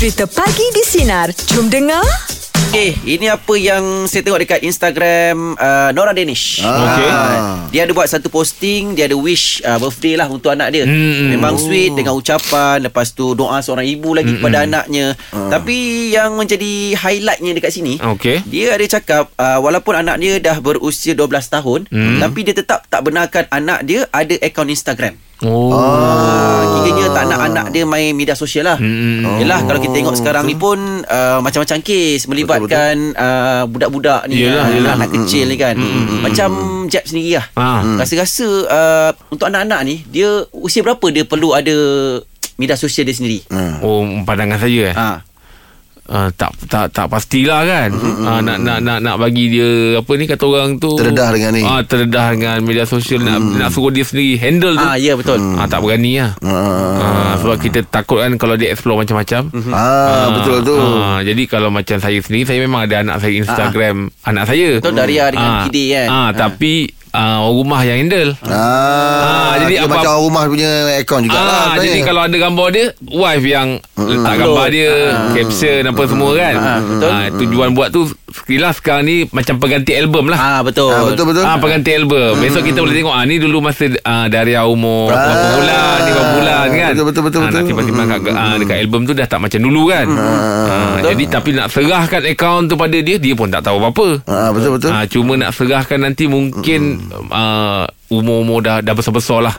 Cerita Pagi di Sinar. Jom dengar. Eh, ini apa yang saya tengok dekat Instagram uh, Nora Danish. Ah. Okey. Dia ada buat satu posting, dia ada wish uh, birthday lah untuk anak dia. Hmm. Memang sweet dengan ucapan, lepas tu doa seorang ibu lagi kepada anaknya. Tapi yang menjadi highlightnya dekat sini, Okey. dia ada cakap uh, walaupun anak dia dah berusia 12 tahun, tapi dia tetap tak benarkan anak dia ada akaun Instagram. Oh. Ah, kiranya tak nak anak dia main media sosial lah. Hmm. Yelah kalau kita tengok sekarang ni pun uh, macam-macam kes melibatkan uh, budak-budak ni Yelah, uh, yelah. anak kecil ni kan. Macam Jeb sendiri lah. Ah. Rasa-rasa uh, untuk anak-anak ni dia usia berapa dia perlu ada media sosial dia sendiri? Oh, pandangan saya eh. Ha. Uh, tak tak tak pastilah kan. Uh, nak nak nak nak bagi dia apa ni kata orang tu Terdedah dengan ni. Ah terdedah dengan media sosial nak nak suruh dia sendiri handle tu. Ah ya betul. Ah tak berani lah. Ah, sebab kita takut kan kalau dia explore macam-macam. Ah, betul tu. Ah, jadi kalau macam saya sendiri saya memang ada anak saya Instagram anak saya. Betul, Daria dengan Kiddy kan? Ah, Ah. tapi ah, orang rumah yang handle. Ah, jadi jadi apa- macam orang rumah punya akaun juga lah. Ah, sebenarnya. jadi kalau ada gambar dia, wife yang letak gambar dia, caption apa semua kan. Ah, betul. Ah, tujuan buat tu sekilas sekarang ni macam pengganti album lah. Ah betul. Ah, betul betul. Ah pengganti album. Besok kita boleh tengok ah ni dulu masa ah, Daria umur berapa Ah. bulan, ni berapa bulan kan. Betul, betul, betul, Ah, nak betul. simpan-simpan kat ah, dekat album tu dah tak macam dulu kan. Ah, jadi tapi nak serahkan akaun tu pada dia, dia pun tak tahu apa-apa. Ah, betul betul. Ah, cuma nak serahkan nanti mungkin ah, umur-umur dah dah besar-besar lah.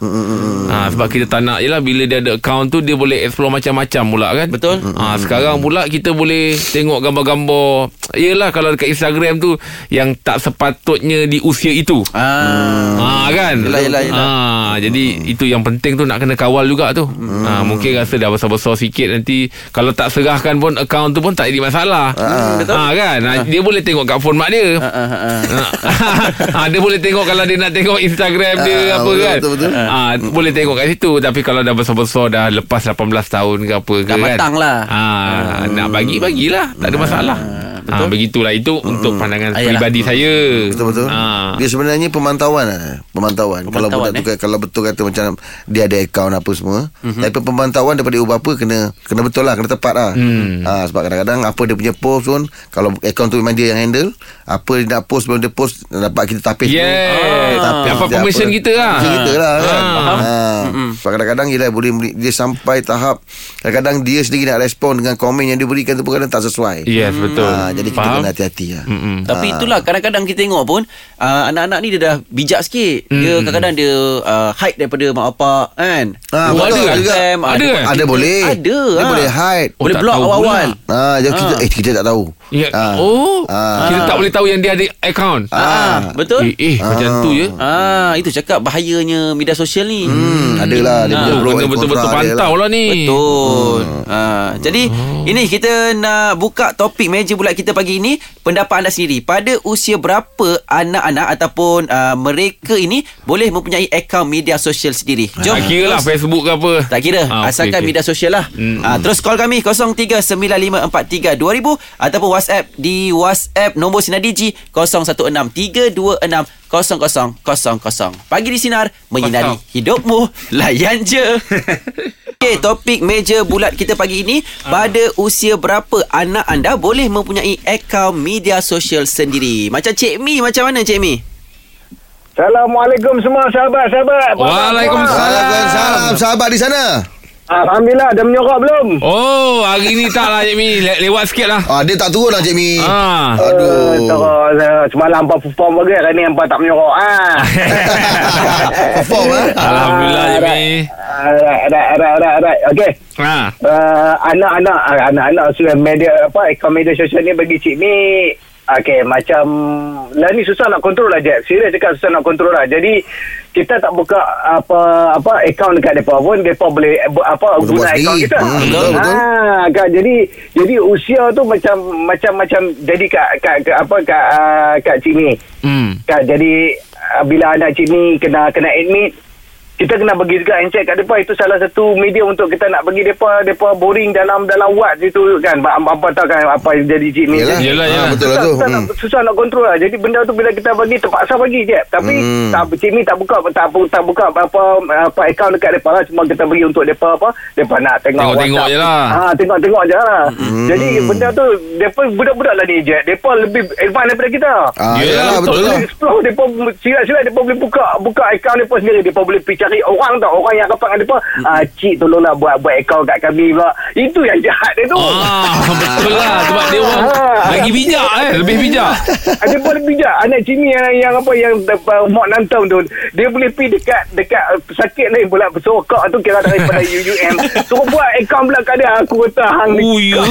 Ah, sebab kita tak nak je lah bila dia ada akaun tu dia boleh explore macam-macam pula kan. Betul. Ah, sekarang pula kita boleh tengok gambar-gambar. Yelah kalau dekat Instagram tu yang tak sepatutnya di usia itu. Ah. Ah kan Yelah, yelah, yelah. Ah, Jadi itu yang penting tu Nak kena kawal juga tu ah, Mungkin rasa dah besar-besar sikit Nanti Kalau tak serahkan pun Akaun tu pun tak jadi masalah ah, betul. ah, kan ah. Dia boleh tengok kat phone mak dia Ah, ah, ah. ah, Dia boleh tengok Kalau dia nak tengok Instagram dia Ah, Apa betul, kan? betul, betul. Ah, Boleh tengok kat situ Tapi kalau dah besar-besar Dah lepas 18 tahun ke apa ke Dah kan? matang lah. ah, Nak bagi Bagilah. Tak ada masalah ah, Begitulah Itu untuk pandangan Ayolah. peribadi saya Betul betul. ah. Dia sebenarnya pemantauan lah. Pemantauan. Kalau Pemantauan, budak tu kalau betul kata macam dia ada akaun apa semua. Tapi pemantauan daripada ibu bapa kena kena betul lah, kena tepat lah. Hmm. Ha, sebab kadang-kadang apa dia punya post pun kalau akaun tu memang dia yang handle, apa dia nak post sebelum dia post dapat kita tapis Yes. dulu. Ah. Dapat Dia permission kita lah. Permission kita lah kan. Ah. Ha. Sebab kadang-kadang dia boleh dia sampai tahap kadang-kadang dia sendiri nak respon dengan komen yang dia berikan tu pun kadang tak sesuai. Yes betul Ha, jadi kita Faham? kena hati-hati lah. Mm-mm. Tapi itulah kadang-kadang kita tengok pun uh, anak-anak ni dia dah bijak sikit. Dia Hmm. kadang-kadang dia uh, hide daripada mak bapak kan. Ah, Oh, betul ada juga. Ada ke? Ada boleh. Ada. Dia ah. boleh hide. Oh, boleh block awal-awal. Ah, jadi kita eh kita tak tahu. Ya. Ah. Oh. Ah. Kita tak boleh tahu yang dia ada akaun. Ah, betul? Eh, eh macam tu je. Ah, itu cakap bahayanya media sosial ni. Hmm, adalah dia Ah, and betul-betul kontra dia pantau lah ni. Betul. Ha, jadi ini kita nak buka topik meja bulat kita pagi ini pendapat anda sendiri pada usia berapa anak-anak ataupun uh, mereka ini boleh mempunyai akaun media sosial sendiri. Jom. Tak kira lah terus- Facebook ke apa. Tak kira Ah, okey, Asalkan okey. media sosial lah Hmm. ah, Terus call kami 0395432000 Ataupun WhatsApp Di WhatsApp Nombor Sinar Digi 0163260000 Pagi di Sinar Menyinari Kosong. hidupmu Layan je Okay, topik meja bulat kita pagi ini Pada usia berapa anak anda boleh mempunyai akaun media sosial sendiri Macam Cik Mi, macam mana Cik Mi? Assalamualaikum semua sahabat-sahabat. Waalaikumsalam. Waalaikumsalam. Sahabat di sana. Alhamdulillah dah menyorok belum? Oh, hari ni tak lah Cik Mi. Le- lewat sikit lah. Ah, dia tak turun lah Cik Mi. Ah. Uh, Aduh. terus uh, semalam apa perform bagi hari ni hampa tak menyorok ah. Perform eh. Alhamdulillah Cik Mi. Alright, alright, alright, alright, alright. Okey. Ha. Uh, anak-anak uh, anak-anak social media apa media sosial ni bagi cik ni Okey, macam lah ni susah nak kontrol lah Jeb. Serius cakap susah nak kontrol lah. Jadi kita tak buka apa apa akaun dekat depa pun depa boleh eh, bu- apa guna akaun sendiri. kita. Hmm, betul, betul. Ah, kan, jadi jadi usia tu macam macam macam jadi kat kat, kat apa kat uh, kat cik ni. Hmm. Kan jadi uh, bila anak cik ni kena kena admit kita kena bagi juga handset kat depa itu salah satu media untuk kita nak bagi depa depa boring dalam dalam wat situ kan apa, apa tahu kan apa yang jadi cik ni Yelah, Yelah, Ah, yelah. Betul lah susah, tu susah, nak, susah nak kontrol lah. Jadi benda tu bila kita bagi terpaksa bagi je. Tapi Hmm. tak Cik Mi tak buka tak, tak buka apa apa akaun dekat depa lah cuma kita bagi untuk depa apa depa nak tengok Tengok-tengok WhatsApp. je lah. Ha tengok-tengok je lah. Jadi benda tu depa budak-budak lah ni je. Depa lebih advance daripada kita. Ah, Yelah, yelah, betul betul lah. Explore depa silat-silat depa boleh buka buka akaun depa sendiri. Depa boleh pergi cari orang tau orang yang rapat dengan depa. Ah cik tolonglah buat buat akaun kat kami pula. Itu yang jahat dia tu. Ah, betul lah sebab dia orang Ah. lagi bijak eh, lebih bijak. Ada pun lebih bijak Anak cini yang, yang apa Yang uh, Mok Nantong tu Dia boleh pergi dekat Dekat uh, sakit lain pula Sokak tu kira daripada UUM Suruh buat akaun pula kat dia Aku kata hang ni Oh, ya.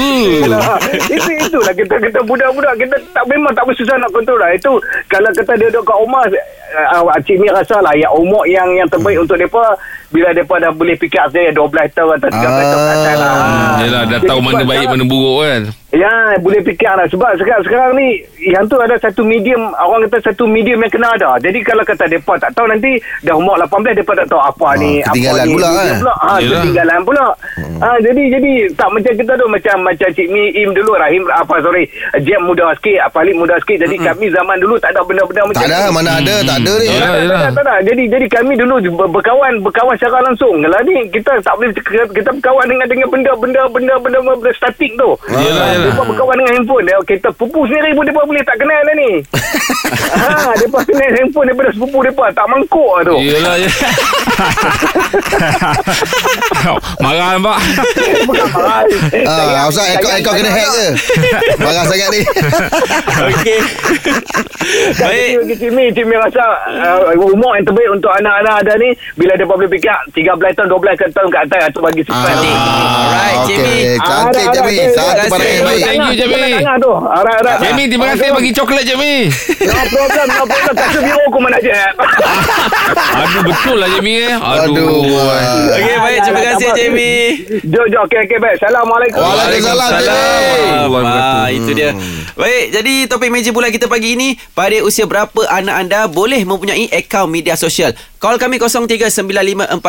Lah, Itu itulah kita kita budak-budak kita tak memang tak bersusah nak kontrol lah. Itu kalau kata dia duduk kat rumah uh, Cik Mi rasa lah yang umur yang yang terbaik untuk depa bila depa dah boleh pick up saya 12 tahun atau 13 tahun kat atas lah. Hmm, yelah dah Jadi tahu mana baik mana buruk kan. Ya, boleh fikir lah. Sebab sekarang, sekarang ni, yang tu ada satu medium, orang kata satu medium yang kena ada. Jadi kalau kata mereka tak tahu nanti, dah umur 18, mereka tak tahu apa Ah, ni. ketinggalan apa ni, pula, medium kan? pula. Ha, Yelah. ketinggalan pula. Ha, jadi, jadi tak macam kita tu, macam macam Cik Mi Im dulu, Rahim, apa sorry, Jam muda sikit, Apalip muda sikit. Jadi kami zaman dulu tak ada benda-benda macam Tak ada, tu. mana ada, tak ada ni. Tak, tak, yelah. tak, tak, tak. Jadi jadi kami dulu ber- berkawan berkawan secara langsung. Kalau ni kita tak boleh kita berkawan dengan dengan benda-benda benda-benda benda statik tu. Yelah, Ah, yelah. Depa berkawan dengan handphone. Dia kita pupu sendiri pun depa boleh tak kenal dah ni. ha, depa kenal handphone daripada sepupu depa tak mangkuk lah tu. Yelah ya. Marah nampak. Bukan marah. Ah, Ustaz, ekor, ekor kena hack ke? Marah sangat ni. Okey. Baik. Baik. Bagi Cimi, Cimi rasa uh, umur yang terbaik untuk anak-anak ada ni bila dia boleh fikir 13 tahun, 12 tahun ke atas tu bagi simpan. Alright, Cik Mi. Okey, cantik Ada, ada. Satu kasih. yang baik. Thank you. Cik Mi, terima kasih bagi coklat Mi. No problem, no problem. Kasut biru aku mana je. Aduh, betul lah Mi eh. Aduh, Aduh. Okey, baik. Terima kasih, Cik Mi. Jo, jo. Okey, okey, baik. Assalamualaikum. Waalaikumsalam. Ah, itu dia. Baik, jadi topik meja bulat kita pagi ini, pada usia berapa anak anda boleh mempunyai akaun media sosial? Call kami 0395432000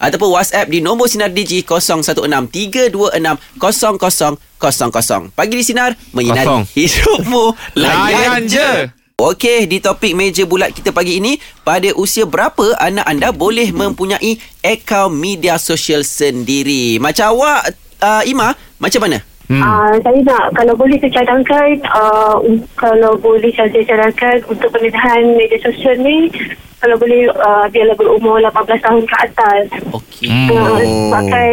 ataupun WhatsApp di nombor sinar Digi 0163260000. Pagi di sinar menyinari Kosong. hidupmu Layan je. Okey, di topik meja bulat kita pagi ini, pada usia berapa anak anda boleh mempunyai akaun media sosial sendiri? Macam awak, uh, Ima, macam mana? Hmm. Uh, saya nak kalau boleh saya cadangkan uh, kalau boleh saya cadangkan untuk pendedahan media sosial ni kalau boleh uh, biarlah berumur 18 tahun ke atas. Okey. Uh, sebabkan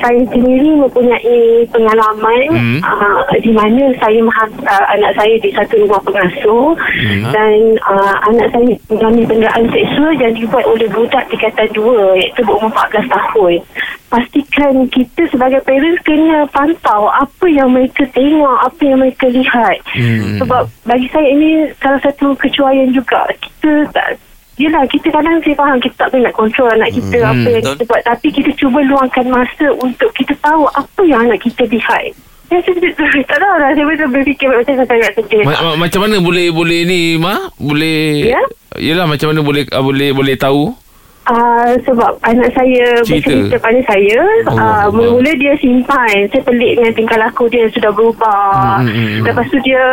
saya sendiri mempunyai pengalaman Hmm. uh, di mana saya menghantar uh, anak saya di satu rumah pengasuh Hmm. dan uh, anak saya mengalami penderaan seksual yang dibuat oleh budak tingkatan dua iaitu berumur 14 tahun. Pastikan kita sebagai parents kena pantau apa yang mereka tengok, apa yang mereka lihat. Hmm. Sebab bagi saya ini salah satu kecuaian juga. Kita tak Yelah kita kadang saya faham kita tak boleh nak kontrol anak kita Hmm, apa yang betul. kita buat tapi kita cuba luangkan masa untuk kita tahu apa yang anak kita lihat. Ya, tak tahu lah. Saya betul berfikir macam saya sangat sedih. Ma- ma- macam mana boleh boleh ni Ma? Boleh Ya? Yelah macam mana boleh boleh boleh tahu? Uh, sebab anak saya Cerita. bercerita pada saya Oh, uh, Mula-mula dia simpan Saya pelik dengan tingkah laku dia Sudah berubah Hmm, hmm, hmm. Lepas tu dia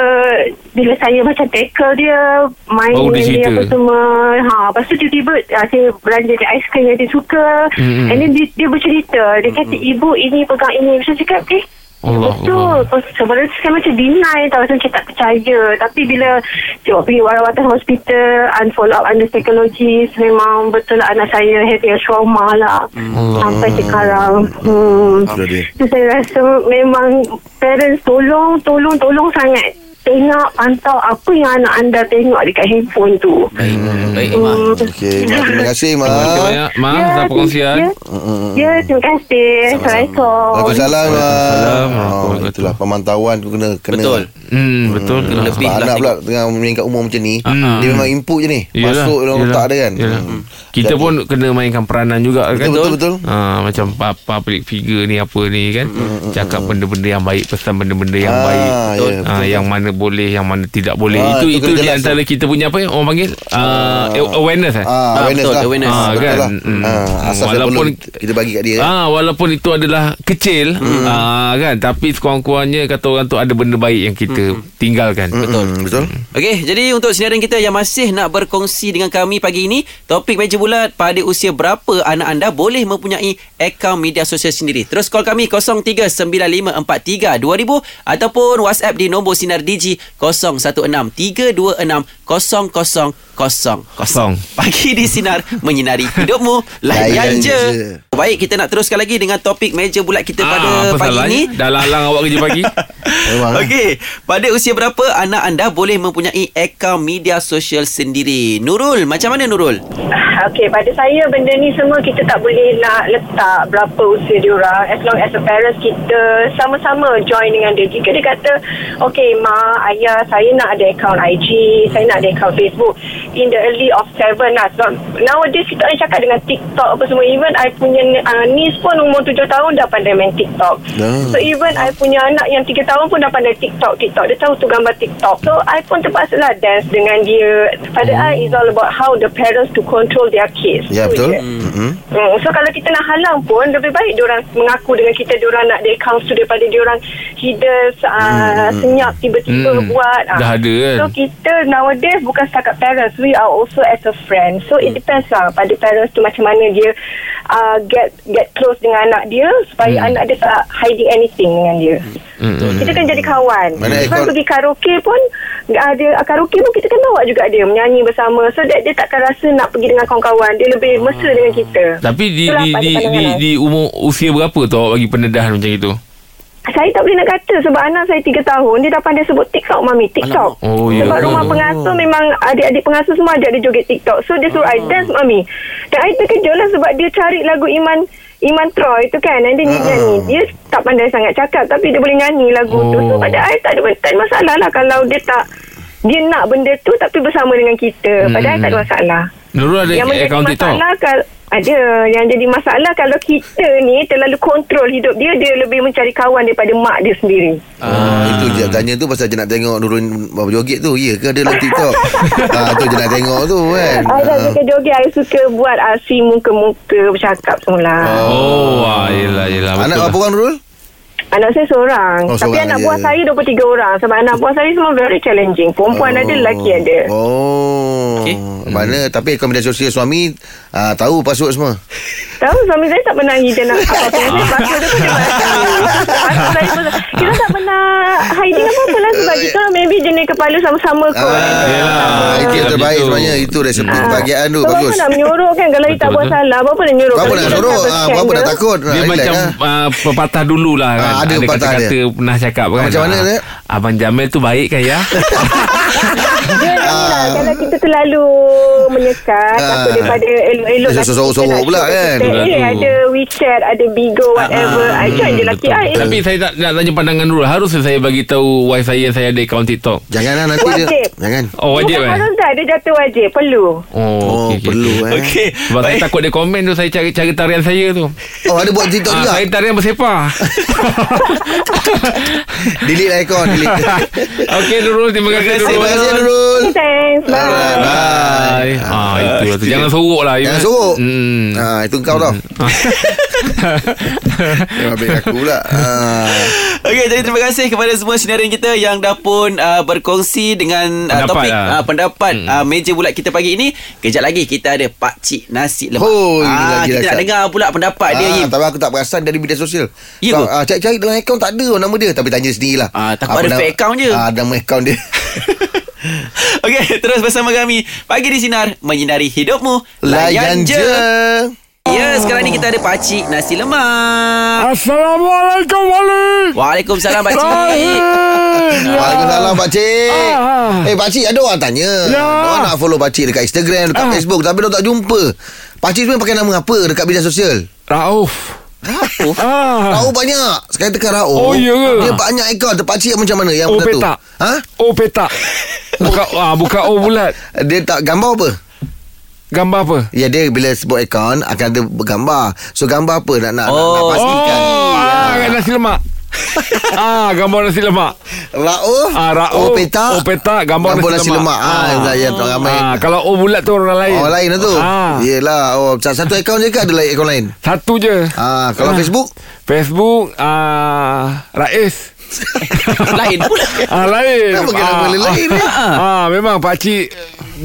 Bila saya macam tackle dia Main Baru dia dia apa semua ha, Lepas tu tiba-tiba uh, Saya belanja dia ais krim yang dia suka Hmm, hmm. And then dia, dia bercerita Dia kata ibu ini pegang ini Saya cakap eh Allah Betul Allah. Lepas Sebenarnya saya macam deny tau Saya macam tak percaya Tapi bila Cik pergi warawatan hospital And follow up under psychologist Memang betul lah anak saya Having a trauma lah Allah. Sampai sekarang hmm. Dia. So saya rasa Memang Parents tolong Tolong Tolong sangat Tengok Pantau Apa yang anak anda tengok Dekat handphone tu Baik, baik. Hmm. Okey, Ma, terima kasih, Ma. Terima kasih banyak Ma Ya, atas perkongsian. Ya, ya terima kasih Assalamualaikum Waalaikumsalam, Ma. Waalaikumsalam. Oh, itulah pemantauan tu kena kena. Betul. Hmm, betul. Kena lebih Sebab lah anak pula tengah meningkat umur macam ni, Ah. dia memang input je ni. Yelah, Masuk dalam otak dia kan. yelah. Hmm. Kita Jadi- pun kena mainkan peranan juga kan. Betul, betul, betul. Ha, macam apa public figure ni apa ni kan. Cakap benda-benda yang baik, pesan benda-benda yang Ah, baik. ya, Ha, betul. yang mana boleh yang mana tidak boleh. Ah, itu tu itu kena di antara kita punya apa orang panggil uh, awareness eh. Ah, awareness betul, lah. awareness. Ah, Betul kan? lah. Hmm. Ah, asas Walaupun kita bagi kat dia. Ah walaupun itu adalah kecil hmm. ah, kan tapi sekurang-kurangnya kata orang tu ada benda baik yang kita tinggalkan. Betul. Hmm, betul. Okey, jadi untuk sinaran kita yang masih nak berkongsi dengan kami pagi ini, topik meja bulat pada usia berapa anak anda boleh mempunyai akaun media sosial sendiri. Terus call kami 0395432000 ataupun WhatsApp di nombor sinar Digi 0163260000. Kosong. Pagi di sinar menyinari hidupmu layan Layan je. je. Baik, kita nak teruskan lagi dengan topik meja bulat kita pada Ah, apa pagi ini. Dah lalang awak kerja pagi. Eh. Okey, pada usia berapa anak anda boleh mempunyai akaun media sosial sendiri? Nurul, macam mana Nurul? Okey, pada saya benda ni semua kita tak boleh nak letak berapa usia dia orang. As long as a parents kita sama-sama join dengan dia. Jika dia kata, okey mak, ayah, saya nak ada akaun IG, saya nak ada akaun Facebook. In the early of seven lah. So, nowadays kita ada cakap dengan TikTok apa semua. Even I punya uh, niece pun umur tujuh tahun dah pandai main TikTok. Ah. So even I punya anak yang tiga tahun pun dah pandai TikTok, TikTok. Dia tahu tu gambar TikTok. So I pun terpaksa lah dance dengan dia. Pada Hmm. I is all about how the parents to control their kids. Ya, Tu betul. je. Mm-hmm. Hmm, so kalau kita nak halang pun lebih baik diorang mengaku dengan kita diorang nak ada account tu daripada diorang hides uh, senyap tiba-tiba Hmm, buat ah. dah ada kan? so kita nowadays bukan setakat parents we are also as a friend so it depends lah pada parents tu macam mana dia uh, get get close dengan anak dia supaya anak dia tak hiding anything dengan dia. Hmm. kita kan jadi kawan. Mana Kan pergi karaoke pun ada karaoke pun kita kan bawa juga dia menyanyi bersama. So that dia takkan rasa nak pergi dengan kawan-kawan. Dia lebih mesra dengan kita. Tapi di Itulah di di, di, di umur usia berapa tu awak bagi pendedahan macam itu? Saya tak boleh nak kata sebab anak saya 3 tahun dia dah pandai sebut TikTok mami TikTok. Alamak. Oh, ya sebab ke? rumah pengasuh memang adik-adik pengasuh semua ajak dia joget TikTok. So dia suruh I dance mami. Dan I terkejut lah sebab dia cari lagu Iman Iman Troy tu kan Dan dia nyanyi Dia tak pandai sangat cakap Tapi dia boleh nyanyi lagu tu So Oh. pada I tak ada, tak ada masalah lah Kalau dia tak Dia nak benda tu Tapi bersama dengan kita Pada I tak ada masalah Nurul ada yang menjadi akaun TikTok? masalah kal- ada yang jadi masalah kalau kita ni terlalu kontrol hidup dia dia lebih mencari kawan daripada mak dia sendiri. Ah, itu je tanya tu pasal je nak tengok Nurul berjoget tu. Ya ke ada dalam TikTok? ah, tu je nak tengok tu kan. I dah suka joget I suka buat aksi muka-muka bercakap semula. Oh, wah, yelah, yelah. Anak betul. berapa orang Nurul? Anak saya seorang. Oh, Tapi seorang anak je. buah saya 23 orang. Sebab anak buah saya semua very challenging. Perempuan ada, lelaki ada. Oh. Okey. Mana tapi akaun media sosial suami ah, tahu password semua. Tahu suami saya tak pernah hidden apa-apa. Saya paksa dia pun dia. Kita tak pernah hiding apa-apa lah. Sebab kita maybe jenis kepala sama-sama kot. Ah, Yelah. itu yang Betul. terbaik sebenarnya. Itu resepi kebahagiaan tu. Bagus. apa nak menyuruh kan Kalau dia tak buat salah Apa nak menyuruh Apa Kalau nak suruh? dah Ah, bercanda, Apa nak takut? Dia Ah, macam lah. uh, pepatah dulu lah kan. Ah, ada pepatah kata-kata pernah cakap kan. macam mana, Ah? Abang Jamil tu baik kan ya? Dia lah Kalau kita terlalu Menyekat Ah. Apa daripada elok-elok Dia sorok-sorok kita nak pula kan? kita, Eh ada WeChat Ada Bigo Whatever I join je laki I Tapi saya tak nak tanya pandangan dulu. Harus saya bagi tahu wife saya saya ada akaun TikTok. Janganlah nanti dia. Wajib. Jangan. Oh wajib Bukan eh? harus dah Dia jatuh wajib Perlu Oh, Oh, okey, okey. perlu eh. Okey. Sebab saya takut dia komen tu Saya cari cari tarian saya tu Oh, ada buat TikTok ah, juga. Saya tarian bersepah delete lah akaun, delete. Okey Nurul Terima kasih kasih, Terima Nurul kasih Nurul. Thanks Bye Alright, Bye. Ah, itu lah. Jangan sorok lah. Jangan sorok. Hmm. Ah, itu kau tau. Jangan ambil aku pula. Ah. Okey, jadi terima kasih kepada semua sinarin kita yang dah pun uh, berkongsi dengan uh, Pendapat topik lah. uh, pendapat uh, meja bulat kita pagi ini. Kejap lagi kita ada Pak Cik Nasi Lemak. Oh, ah, lagi kita nak dahsyat. dengar pula pendapat dia Ah, tapi aku tak perasan dari media sosial. Ya ke? ah, cari-cari dalam akaun tak ada nama dia tapi tanya sendirilah. Ah, takut ada nama- fake account je. Ah, nama akaun dia. Okey, terus bersama kami Pagi di Sinar Menyinari hidupmu Layan je. Ya, sekarang ni kita ada Pak Cik Nasi Lemak Assalamualaikum Wali. Waalaikumsalam Pak Cik Waalaikumsalam Pak Cik. Ah. Eh Pak Cik ada orang tanya. Ya. Orang nak follow Pak Cik dekat Instagram, dekat Ah. Facebook tapi dia tak jumpa. Pak Cik sebenarnya pakai nama apa dekat media sosial? Rauf. Rauf Ah. Rauf banyak. Sekarang tekan Rauf. Oh, ya ke? Dia banyak akaun. Pak Cik macam mana yang Oh, benda tu? petak. Ha? Oh petak. Buka ah buka O bulat. Dia tak gambar apa? Gambar apa? Ya dia bila sebut akaun akan ada gambar. So gambar apa nak nak, nak, nak Oh. pastikan. Oh, ah, nasi lemak. ah, gambar nasi lemak. Rauf. Ah, Rauf. Oh, petak. Oh, petak. Gambar, Gambar nasi lemak. Ah, ah. Tuan ramai. Ah, kalau O bulat tu orang lain. Oh, lain lah tu. Ah. Yelah. Oh, satu akaun je ke ada lain akaun lain? Satu je. Ah, kalau Facebook? Facebook ah Rais. Lain pula. ah lain. Kenapa kena ah, boleh lain, eh? ah, ah, memang pak cik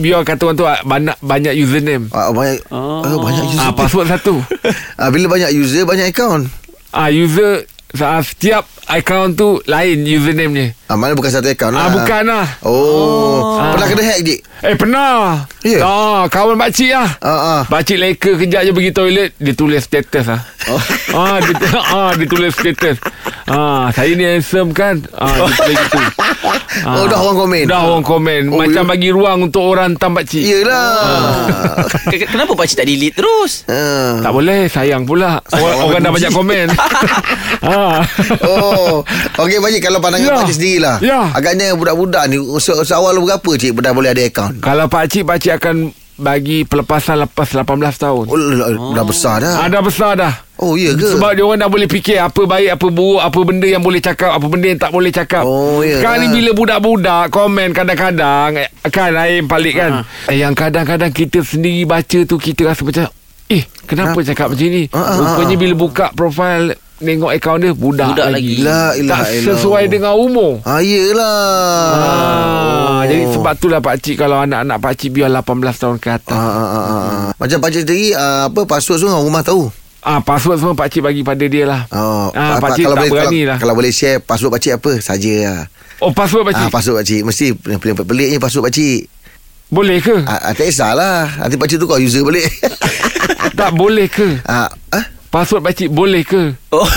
biar kata orang tu ah, banyak banyak username. Ah, banyak oh. oh banyak user. Ah password satu. Ah, bila banyak user banyak akaun. Ah user ah, setiap akaun tu lain username dia. Ah, mana bukan satu akaun lah. Ah bukan lah. Oh. Pernah kena hack je? Eh pernah. Ya? Ah kawan pak cik lah. Ah, ah. Pak cik leka kejap je pergi toilet Dia tulis status lah Oh. ah, dia, ah, dia tulis status ah, Saya ni handsome kan ah, Dia tulis gitu Oh, dah orang komen? Dah orang komen Oh, Macam ya? bagi ruang untuk orang hantam pak cik Yelah. K- Kenapa pakcik tak delete terus? Ah. Tak boleh Sayang pula Orang, orang dah banyak komen ah. Oh Okey Pakcik Kalau pandangan Ya. Pakcik sendiri lah Ya. Agaknya budak-budak ni Usaha, usaha awal berapa cik Dah boleh ada akaun Kalau pak cik Pak cik akan bagi pelepasan lepas 18 tahun Oh, dah, dah besar dah Ada besar dah Oh ya ke Sebab dia orang dah boleh fikir Apa baik Apa buruk Apa benda yang boleh cakap Apa benda yang tak boleh cakap Oh, ya Sekarang ni lah. bila budak-budak Komen kadang-kadang Kan lain pelik kan eh, Yang kadang-kadang kita sendiri baca tu Kita rasa macam Eh kenapa cakap macam ni Ah, ah, Rupanya ah. bila buka profil Tengok akaun dia Budak, Budak lagi, lagi. La ilaha Tak illallah. sesuai dengan umur Ah, yelah Ah, Jadi sebab itulah pakcik Kalau anak-anak pakcik Biar 18 tahun ke atas Ah, ah, ah, ah. Macam pakcik sendiri ah, Apa password semua rumah tahu Ah, Password semua pakcik bagi pada dia lah Oh, ah, pa- pa- Pakcik tak boleh, berani kalau, lah Kalau boleh share Password pakcik apa Saja lah Oh password pakcik Ah, password pakcik Mesti yang paling peliknya password pakcik Boleh ke? ah, ah, Tak kisahlah Nanti pakcik tu kau user balik tak boleh ke? ah, ah? Password pakcik boleh ke? Oh.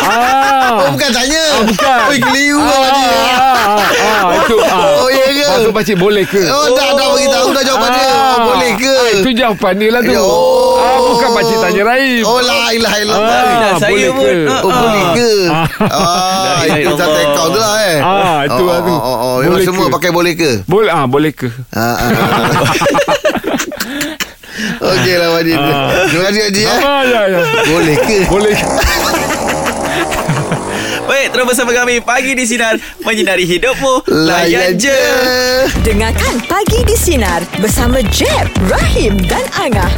Ah. Oh bukan tanya Ah, bukan. Oh keliru lah ah, ah, ah, ah, itu ah. Oh, ya ke? Password pakcik boleh ke? Oh dah dah beritahu dah jawapan dia oh, Boleh ke Ah, itu jawapan dia lah tu. Oh. Ah, bukan pakcik tanya Raim. Oh la ilaha illallah Ah, saya boleh pun. ke? Ah, Oh boleh ke Ah. Ah, ilaha Itu satu akaun tu lah eh Ah, itu oh, lah tu. oh, oh, oh. Boleh semua ke? pakai boleh ke Boleh ah, boleh ke? Ah, ah. Okey lah Wajib Terima kasih Haji ya. Ah, ya, ya. Boleh ke Boleh ke? Baik, terus bersama kami Pagi di Sinar Menyinari hidupmu Layan je Dengarkan Pagi di Sinar bersama Jeb, Rahim dan Angah.